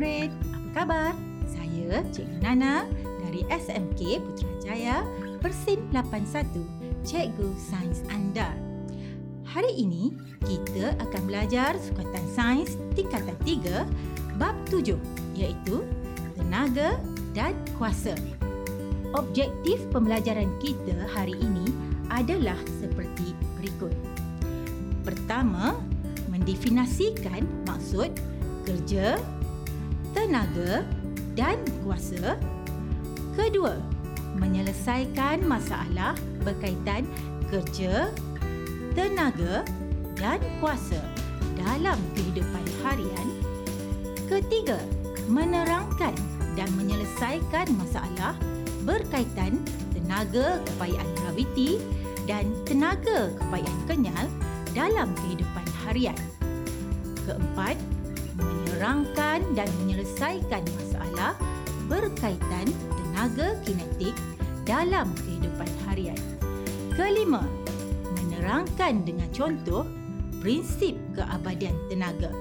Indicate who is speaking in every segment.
Speaker 1: murid-murid, apa khabar? Saya Cikgu Nana dari SMK Putrajaya Persin 81, Cikgu Sains anda. Hari ini, kita akan belajar sukatan sains tingkatan 3, bab 7 iaitu tenaga dan kuasa. Objektif pembelajaran kita hari ini adalah seperti berikut. Pertama, mendefinisikan maksud kerja, tenaga dan kuasa. Kedua, menyelesaikan masalah berkaitan kerja, tenaga dan kuasa dalam kehidupan harian. Ketiga, menerangkan dan menyelesaikan masalah berkaitan tenaga kepayaan graviti dan tenaga kepayaan kenyal dalam kehidupan harian. Keempat, menerangkan dan menyelesaikan masalah berkaitan tenaga kinetik dalam kehidupan harian. Kelima, menerangkan dengan contoh prinsip keabadian tenaga.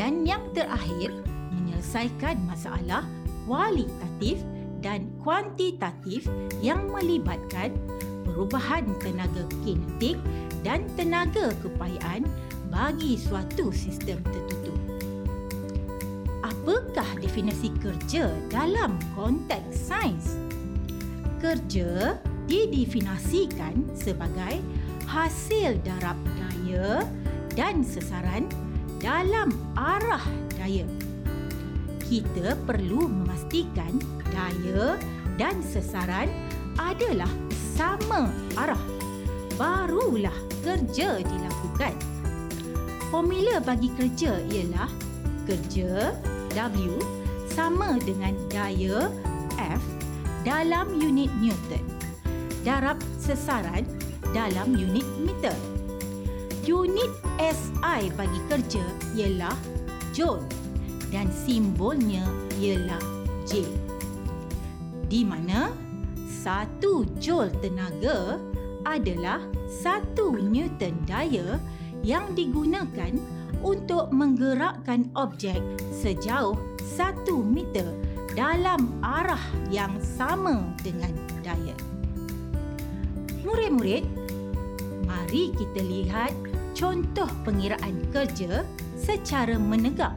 Speaker 1: Dan yang terakhir, menyelesaikan masalah kualitatif dan kuantitatif yang melibatkan perubahan tenaga kinetik dan tenaga kepayaan bagi suatu sistem tertutup. Apakah definisi kerja dalam konteks sains? Kerja didefinisikan sebagai hasil darab daya dan sesaran dalam arah daya. Kita perlu memastikan daya dan sesaran adalah sama arah. Barulah kerja dilakukan. Formula bagi kerja ialah kerja W sama dengan daya F dalam unit Newton. Darab sesaran dalam unit meter. Unit SI bagi kerja ialah joule dan simbolnya ialah J. Di mana satu joule tenaga adalah satu newton daya yang digunakan untuk menggerakkan objek sejauh satu meter dalam arah yang sama dengan daya. Murid-murid, mari kita lihat contoh pengiraan kerja secara menegak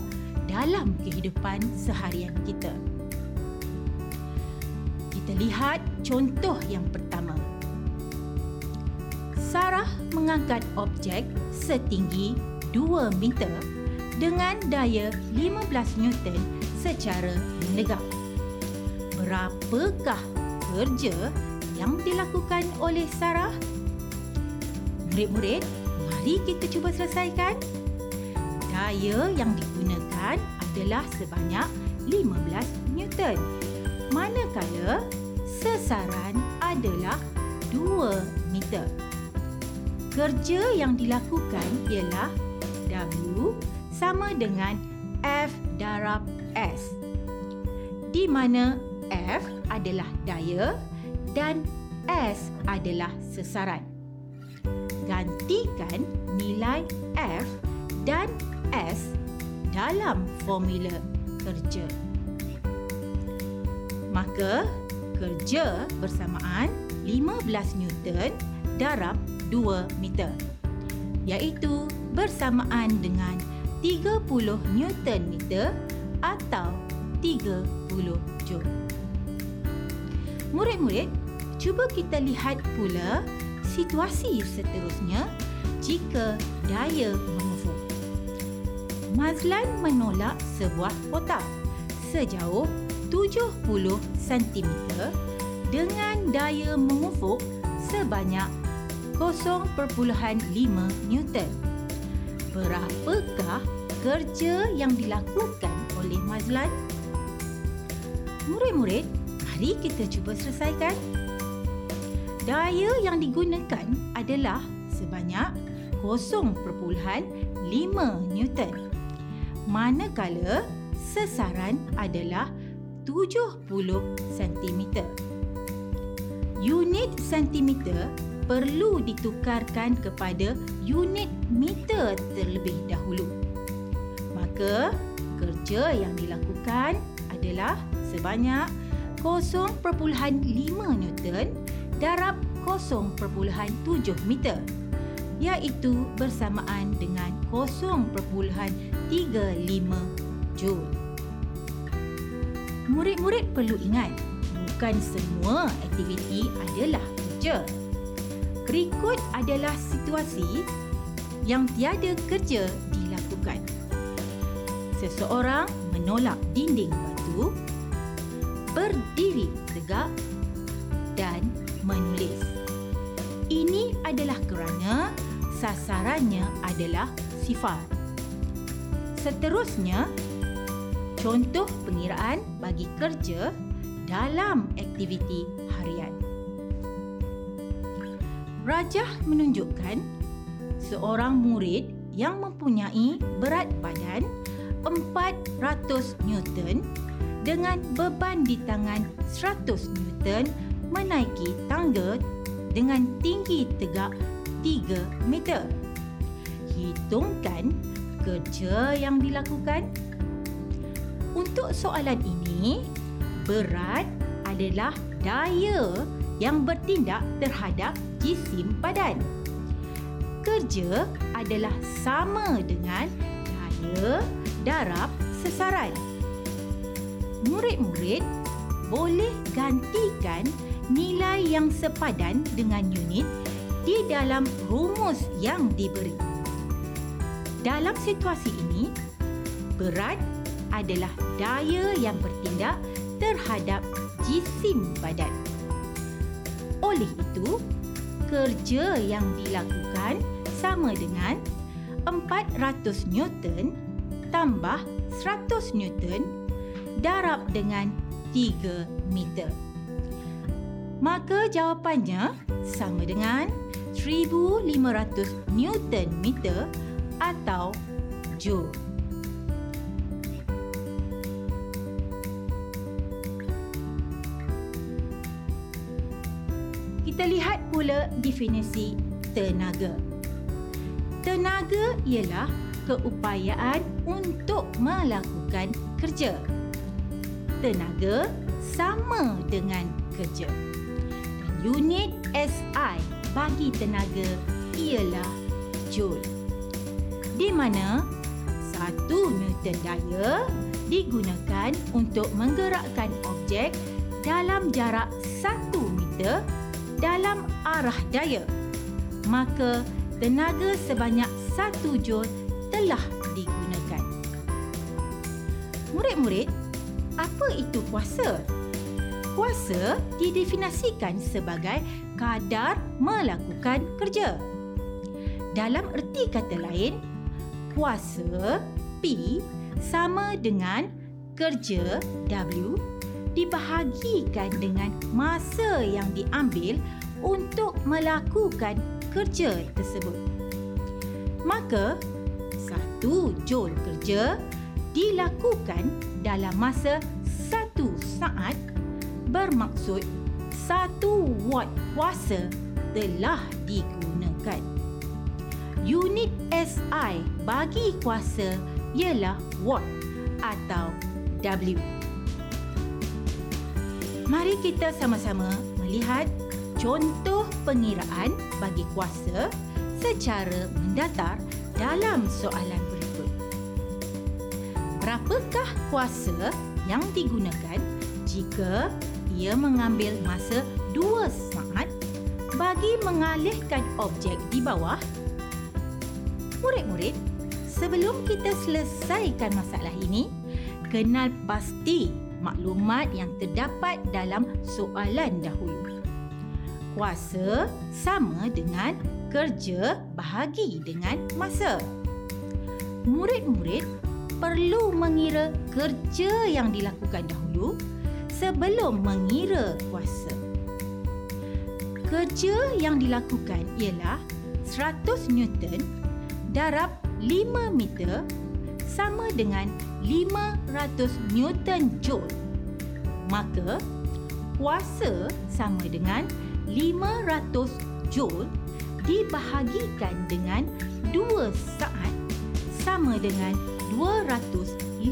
Speaker 1: dalam kehidupan seharian kita. Kita lihat contoh yang pertama. Sarah mengangkat objek setinggi 2 meter dengan daya 15 Newton secara menegak. Berapakah kerja yang dilakukan oleh Sarah? Murid-murid, mari kita cuba selesaikan. Daya yang digunakan adalah sebanyak 15 Newton. Manakala sesaran adalah 2 meter. Kerja yang dilakukan ialah W sama dengan F darab S. Di mana F adalah daya dan S adalah sesaran. Gantikan nilai F dan S dalam formula kerja. Maka kerja bersamaan 15 Newton darab 2 meter iaitu bersamaan dengan 30 Newton meter atau 30 Joule. Murid-murid, cuba kita lihat pula situasi seterusnya jika daya mengufuk. Mazlan menolak sebuah kotak sejauh 70 cm dengan daya mengufuk sebanyak 0.5 Newton. Berapakah kerja yang dilakukan oleh Mazlan? Murid-murid, Mari kita cuba selesaikan. Daya yang digunakan adalah sebanyak 0.5 Newton. Manakala sesaran adalah 70 cm. Unit centimeter perlu ditukarkan kepada unit meter terlebih dahulu. Maka kerja yang dilakukan adalah sebanyak 0.5 Newton darab 0.7 meter iaitu bersamaan dengan 0.35 Joule. Murid-murid perlu ingat, bukan semua aktiviti adalah kerja. Berikut adalah situasi yang tiada kerja dilakukan. Seseorang menolak dinding batu, berdiri tegak dan menulis. Ini adalah kerana sasarannya adalah sifar. Seterusnya, contoh pengiraan bagi kerja dalam aktiviti harian. Rajah menunjukkan seorang murid yang mempunyai berat badan 400 Newton dengan beban di tangan 100 Newton menaiki tangga dengan tinggi tegak 3 meter. Hitungkan kerja yang dilakukan. Untuk soalan ini, berat adalah daya yang bertindak terhadap jisim badan. Kerja adalah sama dengan daya darab sesaran. Murid-murid boleh gantikan nilai yang sepadan dengan unit di dalam rumus yang diberi. Dalam situasi ini, berat adalah daya yang bertindak terhadap jisim badan. Oleh itu, kerja yang dilakukan sama dengan 400 Newton tambah 100 Newton darab dengan 3 meter. Maka jawapannya sama dengan 1500 Newton meter atau Joule. Kita lihat pula definisi tenaga. Tenaga ialah keupayaan untuk melakukan kerja. Tenaga sama dengan kerja. Unit SI bagi tenaga ialah Joule. Di mana satu Newton daya digunakan untuk menggerakkan objek dalam jarak satu meter dalam arah daya. Maka tenaga sebanyak satu joule telah digunakan. Murid-murid, apa itu kuasa? Kuasa didefinisikan sebagai kadar melakukan kerja. Dalam erti kata lain, kuasa P sama dengan kerja W dibahagikan dengan masa yang diambil untuk melakukan kerja tersebut. Maka, satu joule kerja dilakukan dalam masa satu saat bermaksud satu watt kuasa telah digunakan. Unit SI bagi kuasa ialah watt atau W. Mari kita sama-sama melihat contoh pengiraan bagi kuasa secara mendatar dalam soalan berikut. Berapakah kuasa yang digunakan jika ia mengambil masa 2 saat bagi mengalihkan objek di bawah? Murid-murid, sebelum kita selesaikan masalah ini, kenal pasti maklumat yang terdapat dalam soalan dahulu. Kuasa sama dengan kerja bahagi dengan masa. Murid-murid perlu mengira kerja yang dilakukan dahulu sebelum mengira kuasa. Kerja yang dilakukan ialah 100 Newton darab 5 meter sama dengan 500 Newton Joule. Maka, kuasa sama dengan 500 Joule dibahagikan dengan 2 saat sama dengan 250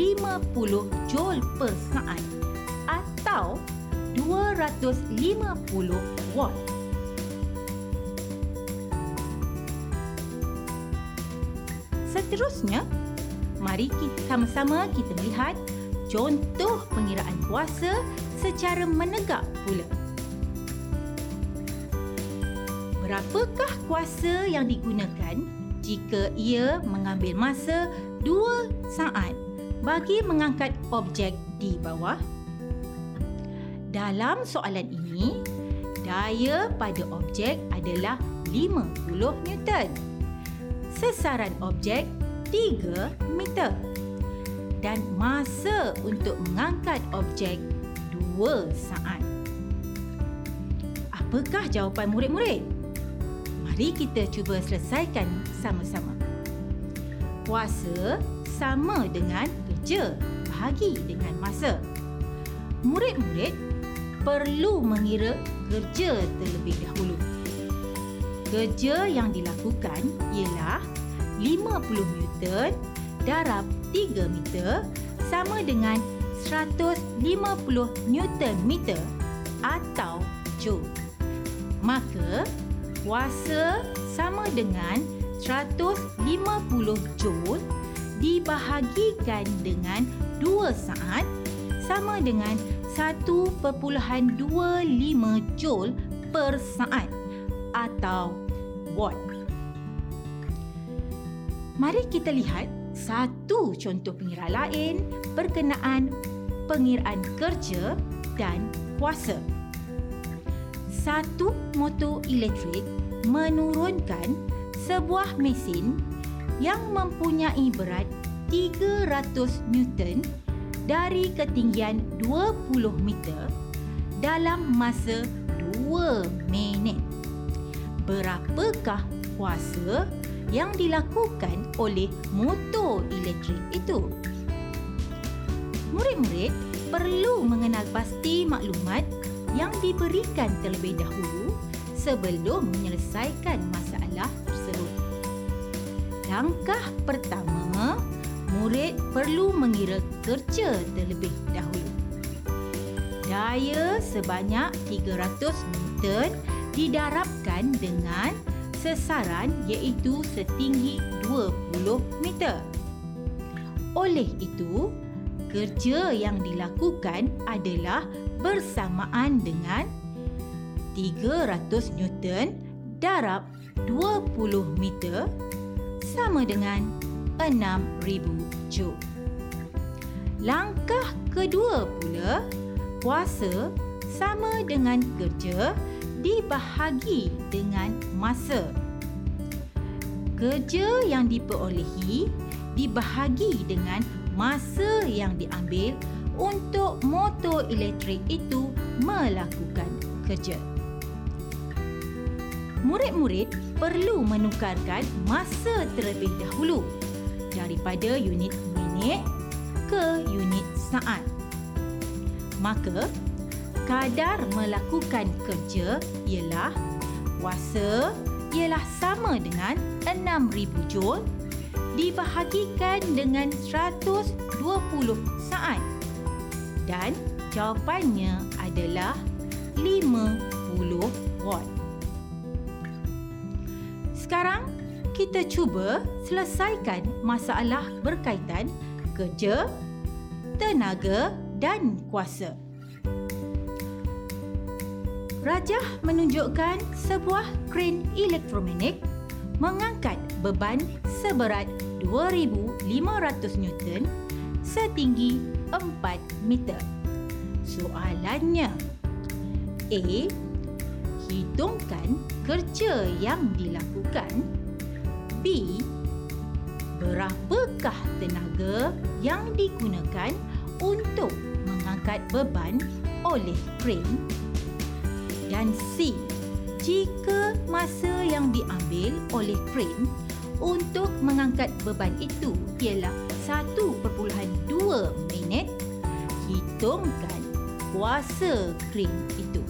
Speaker 1: joule per saat atau 250 watt. Seterusnya, mari kita sama-sama kita melihat contoh pengiraan kuasa secara menegak pula. Berapakah kuasa yang digunakan jika ia mengambil masa 2 saat bagi mengangkat objek di bawah? Dalam soalan ini, daya pada objek adalah 50 Newton. Sesaran objek 3 meter. Dan masa untuk mengangkat objek 2 saat. Apakah jawapan murid-murid? Mari kita cuba selesaikan sama-sama. Kuasa sama dengan kerja bahagi dengan masa. Murid-murid perlu mengira kerja terlebih dahulu. Kerja yang dilakukan ialah 50 Newton darab 3 meter sama dengan 150 Newton meter atau Joule. Maka, kuasa sama dengan 150 Joule dibahagikan dengan 2 saat sama dengan 1.25 Joule per saat atau watt. Mari kita lihat satu contoh pengira lain berkenaan pengiraan kerja dan kuasa. Satu motor elektrik menurunkan sebuah mesin yang mempunyai berat 300 Newton dari ketinggian 20 meter dalam masa 2 minit. Berapakah kuasa yang dilakukan oleh motor elektrik itu? Murid-murid perlu mengenal pasti maklumat yang diberikan terlebih dahulu sebelum menyelesaikan masalah tersebut. Langkah pertama, murid perlu mengira kerja terlebih dahulu. Daya sebanyak 300 Newton didarabkan dengan sesaran iaitu setinggi 20 meter. Oleh itu, kerja yang dilakukan adalah bersamaan dengan 300 Newton darab 20 meter sama dengan 6,000 Joule. Langkah kedua pula, kuasa sama dengan kerja dibahagi dengan masa. Kerja yang diperolehi dibahagi dengan masa yang diambil untuk motor elektrik itu melakukan kerja. Murid-murid perlu menukarkan masa terlebih dahulu daripada unit minit ke unit saat. Maka, kadar melakukan kerja ialah kuasa ialah sama dengan 6000 joule dibahagikan dengan 120 saat. Dan jawapannya adalah 50 watt. Sekarang kita cuba selesaikan masalah berkaitan kerja, tenaga dan kuasa. Rajah menunjukkan sebuah kren elektromagnet mengangkat beban seberat 2500 Newton setinggi 4 meter. Soalannya A. Hitungkan kerja yang dilakukan B. Berapakah tenaga yang digunakan untuk mengangkat beban oleh kren? Dan C. Jika masa yang diambil oleh kren untuk mengangkat beban itu ialah 1.2 minit, hitungkan kuasa kren itu.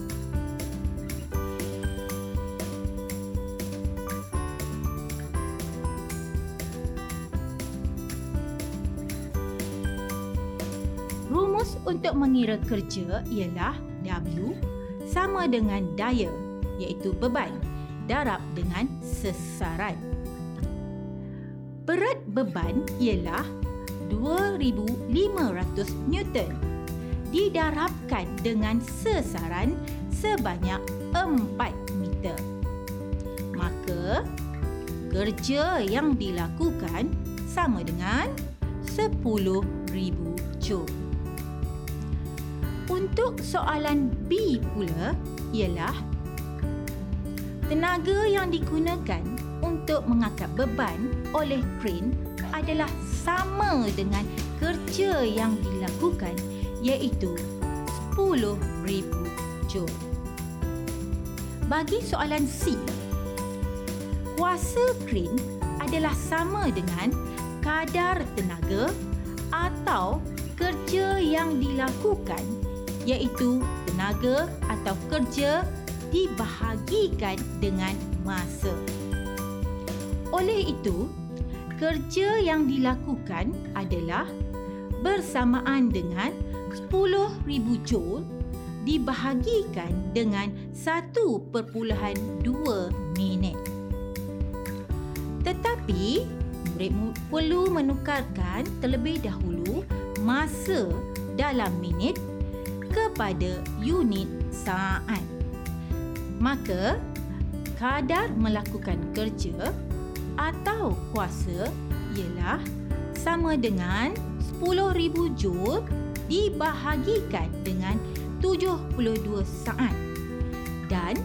Speaker 1: Rumus untuk mengira kerja ialah W sama dengan daya iaitu beban darab dengan sesaran. Berat beban ialah 2500 Newton didarabkan dengan sesaran sebanyak 4 meter. Maka kerja yang dilakukan sama dengan 10,000 joule. Untuk soalan B pula ialah tenaga yang digunakan untuk mengangkat beban oleh kren adalah sama dengan kerja yang dilakukan iaitu 10,000 joule. Bagi soalan C, kuasa kren adalah sama dengan kadar tenaga atau kerja yang dilakukan iaitu tenaga atau kerja dibahagikan dengan masa. Oleh itu, kerja yang dilakukan adalah bersamaan dengan 10,000 joule dibahagikan dengan 1.2 minit. Tetapi, murid perlu menukarkan terlebih dahulu masa dalam minit kepada unit saat. Maka, kadar melakukan kerja atau kuasa ialah sama dengan 10,000 joule dibahagikan dengan 72 saat. Dan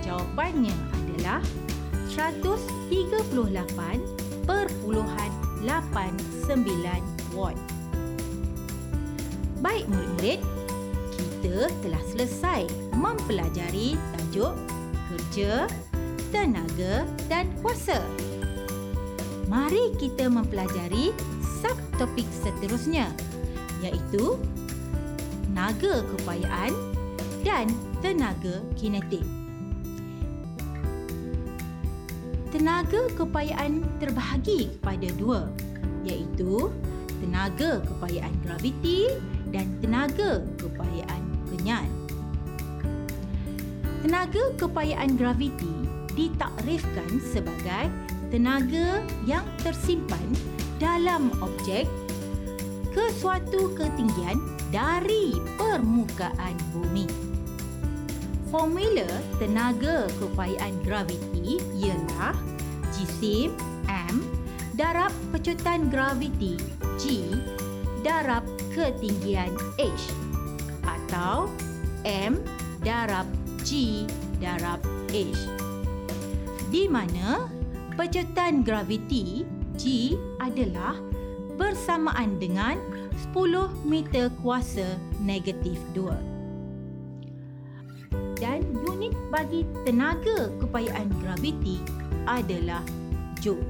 Speaker 1: jawapannya adalah 138.89 watt. Baik murid-murid, kita telah selesai mempelajari tajuk kerja, tenaga dan kuasa. Mari kita mempelajari subtopik seterusnya iaitu tenaga keupayaan dan tenaga kinetik. Tenaga keupayaan terbahagi kepada dua iaitu tenaga keupayaan graviti dan tenaga keupayaan Tenaga keupayaan graviti ditakrifkan sebagai tenaga yang tersimpan dalam objek ke suatu ketinggian dari permukaan bumi. Formula tenaga keupayaan graviti ialah jisim M darab pecutan graviti G darab ketinggian H atau M darab G darab H. Di mana pecutan graviti G adalah bersamaan dengan 10 meter kuasa negatif 2. Dan unit bagi tenaga keupayaan graviti adalah joule.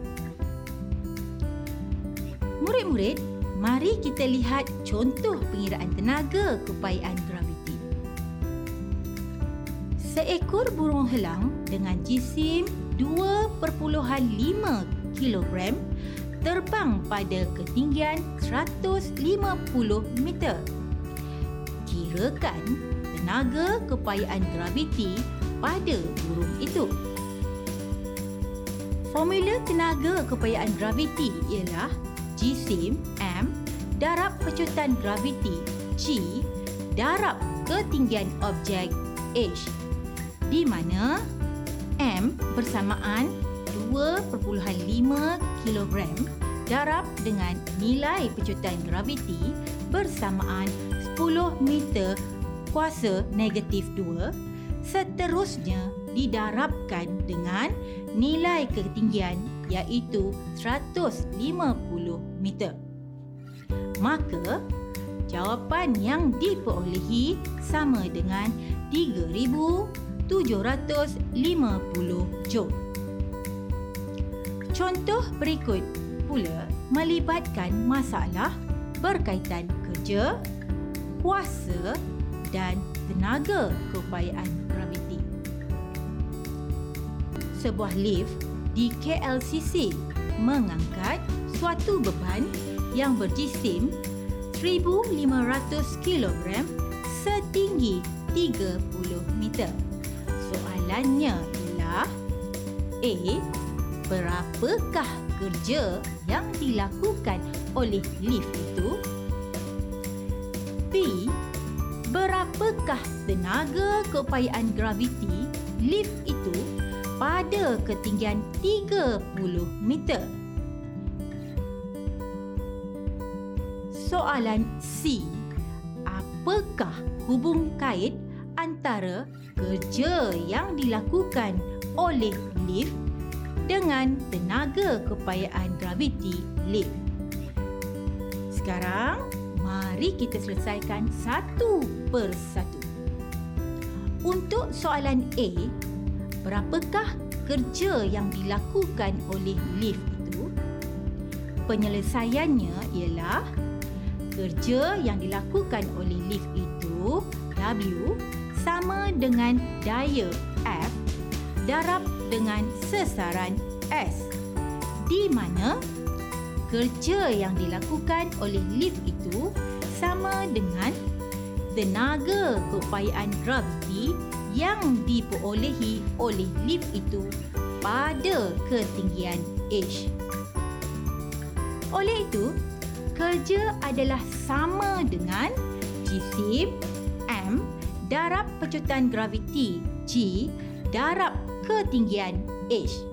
Speaker 1: Murid-murid, mari kita lihat contoh pengiraan tenaga keupayaan graviti. Seekor burung helang dengan jisim 2.5 kilogram terbang pada ketinggian 150 meter. Kirakan tenaga kepayaan graviti pada burung itu. Formula tenaga kepayaan graviti ialah jisim M darab pecutan graviti G darab ketinggian objek H di mana M bersamaan 2.5 kg darab dengan nilai pecutan graviti bersamaan 10 meter kuasa negatif 2 seterusnya didarabkan dengan nilai ketinggian iaitu 150 meter. Maka jawapan yang diperolehi sama dengan 3750 joule. Contoh berikut pula melibatkan masalah berkaitan kerja, kuasa dan tenaga keupayaan graviti. Sebuah lift di KLCC mengangkat suatu beban yang berjisim 1500 kg setinggi 30 meter. Soalannya ialah A. Berapakah kerja yang dilakukan oleh lift itu? B. Berapakah tenaga keupayaan graviti lift itu pada ketinggian 30 meter? Soalan C. Apakah hubung kait antara kerja yang dilakukan oleh lift dengan tenaga keupayaan graviti lift? Sekarang, mari kita selesaikan satu persatu. Untuk soalan A, berapakah kerja yang dilakukan oleh lift itu? Penyelesaiannya ialah kerja yang dilakukan oleh lift itu W sama dengan daya F darab dengan sesaran S di mana kerja yang dilakukan oleh lift itu sama dengan tenaga keupayaan graviti yang diperolehi oleh lift itu pada ketinggian H. Oleh itu, kerja adalah sama dengan jisim M darab pecutan graviti G darab ketinggian H.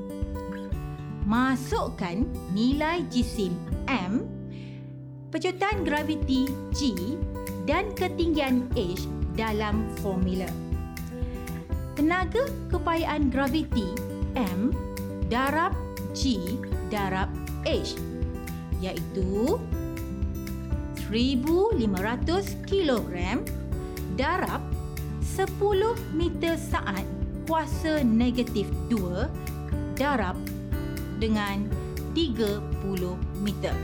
Speaker 1: Masukkan nilai jisim M, pecutan graviti G dan ketinggian H dalam formula. Tenaga keupayaan graviti M darab G darab H iaitu 1500 kg darab 10 meter saat kuasa negatif 2 darab dengan 30 meter.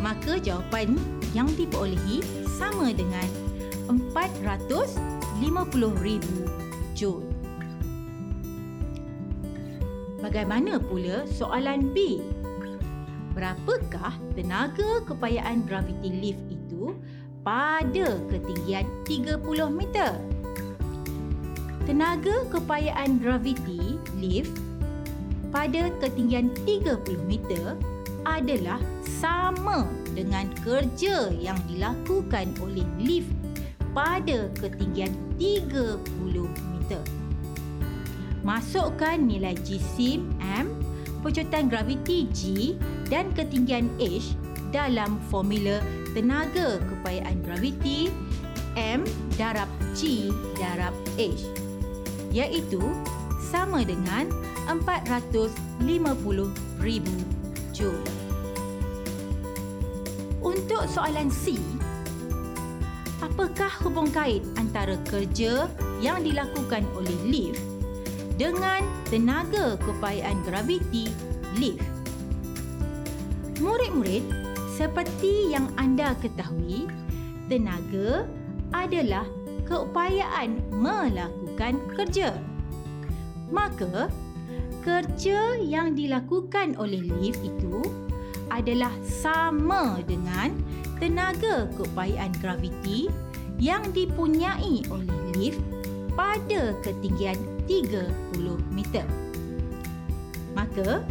Speaker 1: Maka jawapan yang diperolehi sama dengan 450,000 joule. Bagaimana pula soalan B? berapakah tenaga kepayaan graviti lift pada ketinggian 30 meter? Tenaga kepayaan graviti lift pada ketinggian 30 meter adalah sama dengan kerja yang dilakukan oleh lift pada ketinggian 30 meter. Masukkan nilai jisim M, pecutan graviti G dan ketinggian H dalam formula tenaga kepayaan graviti M darab G darab H iaitu sama dengan 450,000 Joule. Untuk soalan C, apakah hubung kait antara kerja yang dilakukan oleh lift dengan tenaga kepayaan graviti lift? Murid-murid, seperti yang anda ketahui, tenaga adalah keupayaan melakukan kerja. Maka, kerja yang dilakukan oleh lift itu adalah sama dengan tenaga keupayaan graviti yang dipunyai oleh lift pada ketinggian 30 meter. Maka,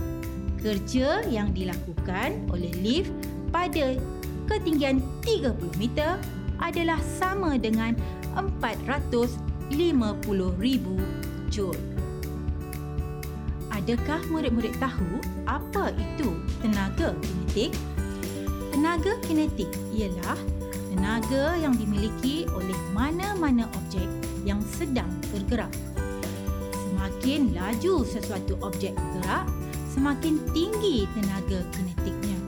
Speaker 1: kerja yang dilakukan oleh lift pada ketinggian 30 meter adalah sama dengan 450,000 joule. Adakah murid-murid tahu apa itu tenaga kinetik? Tenaga kinetik ialah tenaga yang dimiliki oleh mana-mana objek yang sedang bergerak. Semakin laju sesuatu objek bergerak, semakin tinggi tenaga kinetiknya.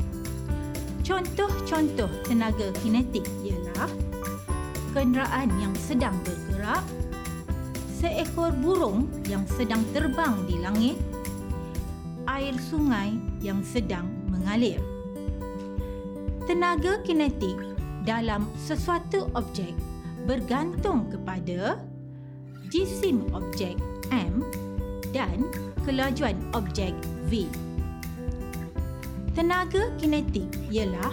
Speaker 1: Contoh-contoh tenaga kinetik ialah kenderaan yang sedang bergerak, seekor burung yang sedang terbang di langit, air sungai yang sedang mengalir. Tenaga kinetik dalam sesuatu objek bergantung kepada jisim objek M dan kelajuan objek V. Tenaga kinetik ialah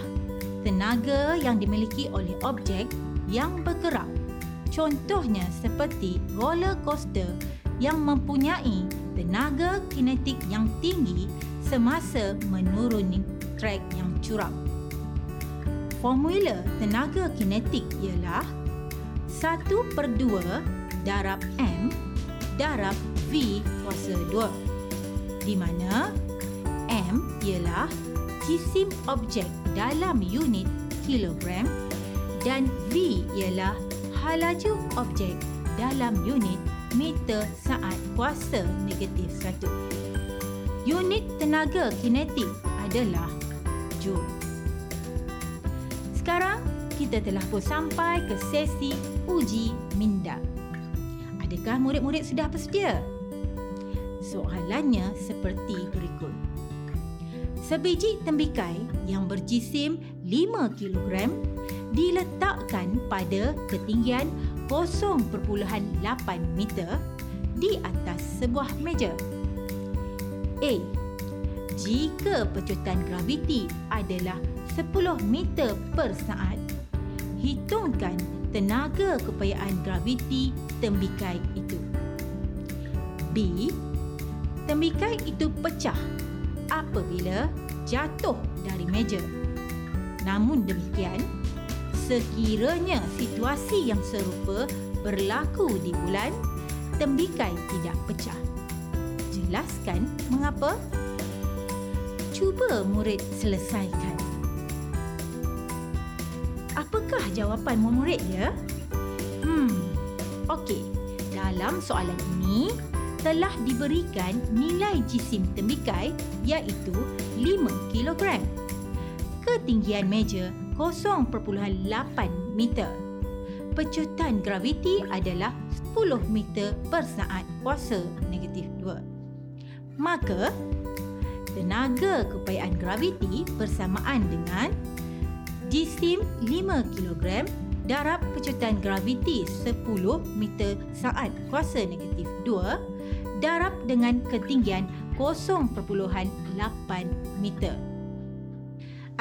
Speaker 1: tenaga yang dimiliki oleh objek yang bergerak. Contohnya seperti roller coaster yang mempunyai tenaga kinetik yang tinggi semasa menuruni trek yang curam. Formula tenaga kinetik ialah 1 per 2 darab M darab V kuasa 2 di mana M ialah jisim objek dalam unit kilogram dan V ialah halaju objek dalam unit meter saat kuasa negatif 1. Unit tenaga kinetik adalah Joule. Sekarang kita telah pun sampai ke sesi uji minda. Adakah murid-murid sudah bersedia? Soalannya seperti berikut. Sebiji tembikai yang berjisim 5 kg diletakkan pada ketinggian 0.8 meter di atas sebuah meja. A. Jika pecutan graviti adalah 10 meter per saat, hitungkan tenaga kepayaan graviti tembikai itu. B. Tembikai itu pecah apabila jatuh dari meja. Namun demikian, sekiranya situasi yang serupa berlaku di bulan, tembikai tidak pecah. Jelaskan mengapa? Cuba murid selesaikan. Apakah jawapan murid ya? Hmm, okey. Dalam soalan ini, telah diberikan nilai jisim tembikai iaitu 5 kilogram. Ketinggian meja 0.8 meter. Pecutan graviti adalah 10 meter per saat kuasa negatif 2. Maka, tenaga kepayaan graviti bersamaan dengan jisim 5 kg darab pecutan graviti 10 meter saat kuasa negatif 2 darab dengan ketinggian 0.8 meter.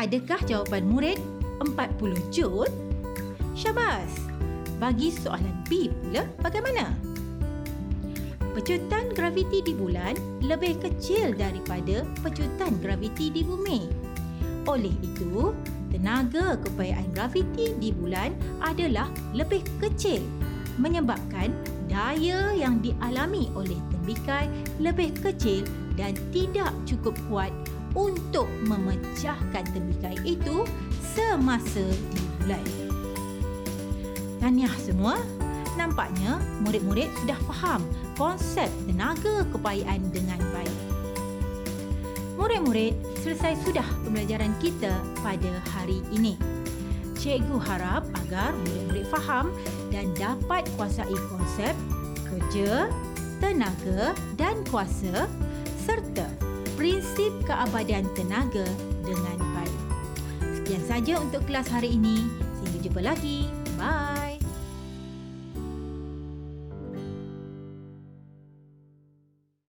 Speaker 1: Adakah jawapan murid 40 Joule? Syabas! Bagi soalan B pula bagaimana? Pecutan graviti di bulan lebih kecil daripada pecutan graviti di bumi. Oleh itu, tenaga kepayaan graviti di bulan adalah lebih kecil menyebabkan daya yang dialami oleh tembikai lebih kecil dan tidak cukup kuat untuk memecahkan tembikai itu semasa di bulan. Tahniah semua. Nampaknya murid-murid sudah faham konsep tenaga kepayaan dengan baik. Murid-murid, selesai sudah pembelajaran kita pada hari ini. Cikgu harap agar murid-murid faham dan dapat kuasai konsep kerja, tenaga dan kuasa serta prinsip keabadian tenaga dengan baik. Sekian saja untuk kelas hari ini. Sehingga jumpa lagi. Bye.